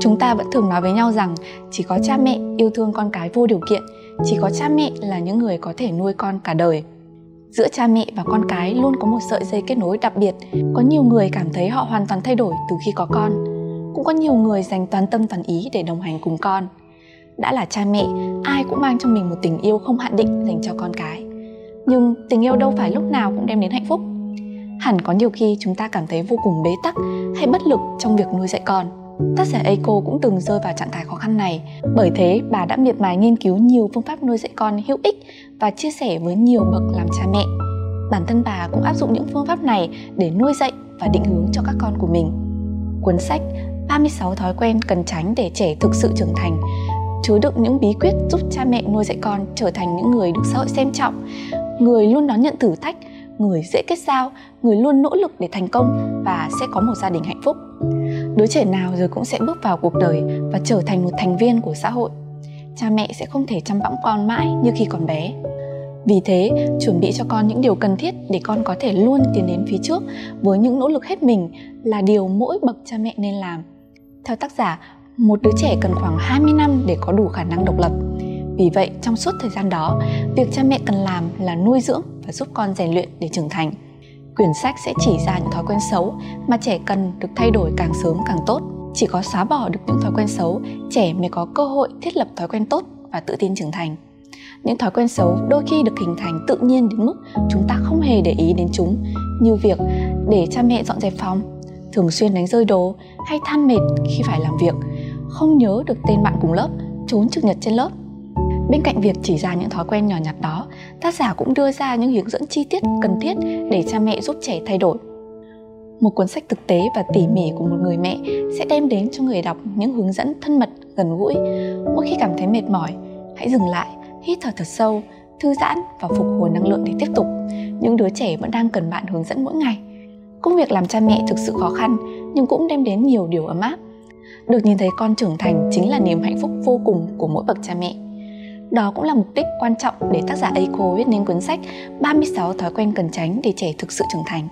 Chúng ta vẫn thường nói với nhau rằng chỉ có cha mẹ yêu thương con cái vô điều kiện, chỉ có cha mẹ là những người có thể nuôi con cả đời. Giữa cha mẹ và con cái luôn có một sợi dây kết nối đặc biệt. Có nhiều người cảm thấy họ hoàn toàn thay đổi từ khi có con. Cũng có nhiều người dành toàn tâm toàn ý để đồng hành cùng con. Đã là cha mẹ, ai cũng mang trong mình một tình yêu không hạn định dành cho con cái. Nhưng tình yêu đâu phải lúc nào cũng đem đến hạnh phúc. Hẳn có nhiều khi chúng ta cảm thấy vô cùng bế tắc hay bất lực trong việc nuôi dạy con Tác giả Eco cũng từng rơi vào trạng thái khó khăn này, bởi thế bà đã miệt mài nghiên cứu nhiều phương pháp nuôi dạy con hữu ích và chia sẻ với nhiều bậc làm cha mẹ. Bản thân bà cũng áp dụng những phương pháp này để nuôi dạy và định hướng cho các con của mình. Cuốn sách 36 thói quen cần tránh để trẻ thực sự trưởng thành chứa đựng những bí quyết giúp cha mẹ nuôi dạy con trở thành những người được xã hội xem trọng, người luôn đón nhận thử thách, người dễ kết giao, người luôn nỗ lực để thành công và sẽ có một gia đình hạnh phúc đứa trẻ nào rồi cũng sẽ bước vào cuộc đời và trở thành một thành viên của xã hội. Cha mẹ sẽ không thể chăm bẵm con mãi như khi còn bé. Vì thế, chuẩn bị cho con những điều cần thiết để con có thể luôn tiến đến phía trước với những nỗ lực hết mình là điều mỗi bậc cha mẹ nên làm. Theo tác giả, một đứa trẻ cần khoảng 20 năm để có đủ khả năng độc lập. Vì vậy, trong suốt thời gian đó, việc cha mẹ cần làm là nuôi dưỡng và giúp con rèn luyện để trưởng thành quyển sách sẽ chỉ ra những thói quen xấu mà trẻ cần được thay đổi càng sớm càng tốt. Chỉ có xóa bỏ được những thói quen xấu, trẻ mới có cơ hội thiết lập thói quen tốt và tự tin trưởng thành. Những thói quen xấu đôi khi được hình thành tự nhiên đến mức chúng ta không hề để ý đến chúng, như việc để cha mẹ dọn dẹp phòng, thường xuyên đánh rơi đồ hay than mệt khi phải làm việc, không nhớ được tên bạn cùng lớp, trốn trực nhật trên lớp. Bên cạnh việc chỉ ra những thói quen nhỏ nhặt đó, tác giả cũng đưa ra những hướng dẫn chi tiết cần thiết để cha mẹ giúp trẻ thay đổi. Một cuốn sách thực tế và tỉ mỉ của một người mẹ sẽ đem đến cho người đọc những hướng dẫn thân mật, gần gũi. Mỗi khi cảm thấy mệt mỏi, hãy dừng lại, hít thở thật sâu, thư giãn và phục hồi năng lượng để tiếp tục. Những đứa trẻ vẫn đang cần bạn hướng dẫn mỗi ngày. Công việc làm cha mẹ thực sự khó khăn nhưng cũng đem đến nhiều điều ấm áp. Được nhìn thấy con trưởng thành chính là niềm hạnh phúc vô cùng của mỗi bậc cha mẹ. Đó cũng là mục đích quan trọng để tác giả Aiko viết nên cuốn sách 36 thói quen cần tránh để trẻ thực sự trưởng thành.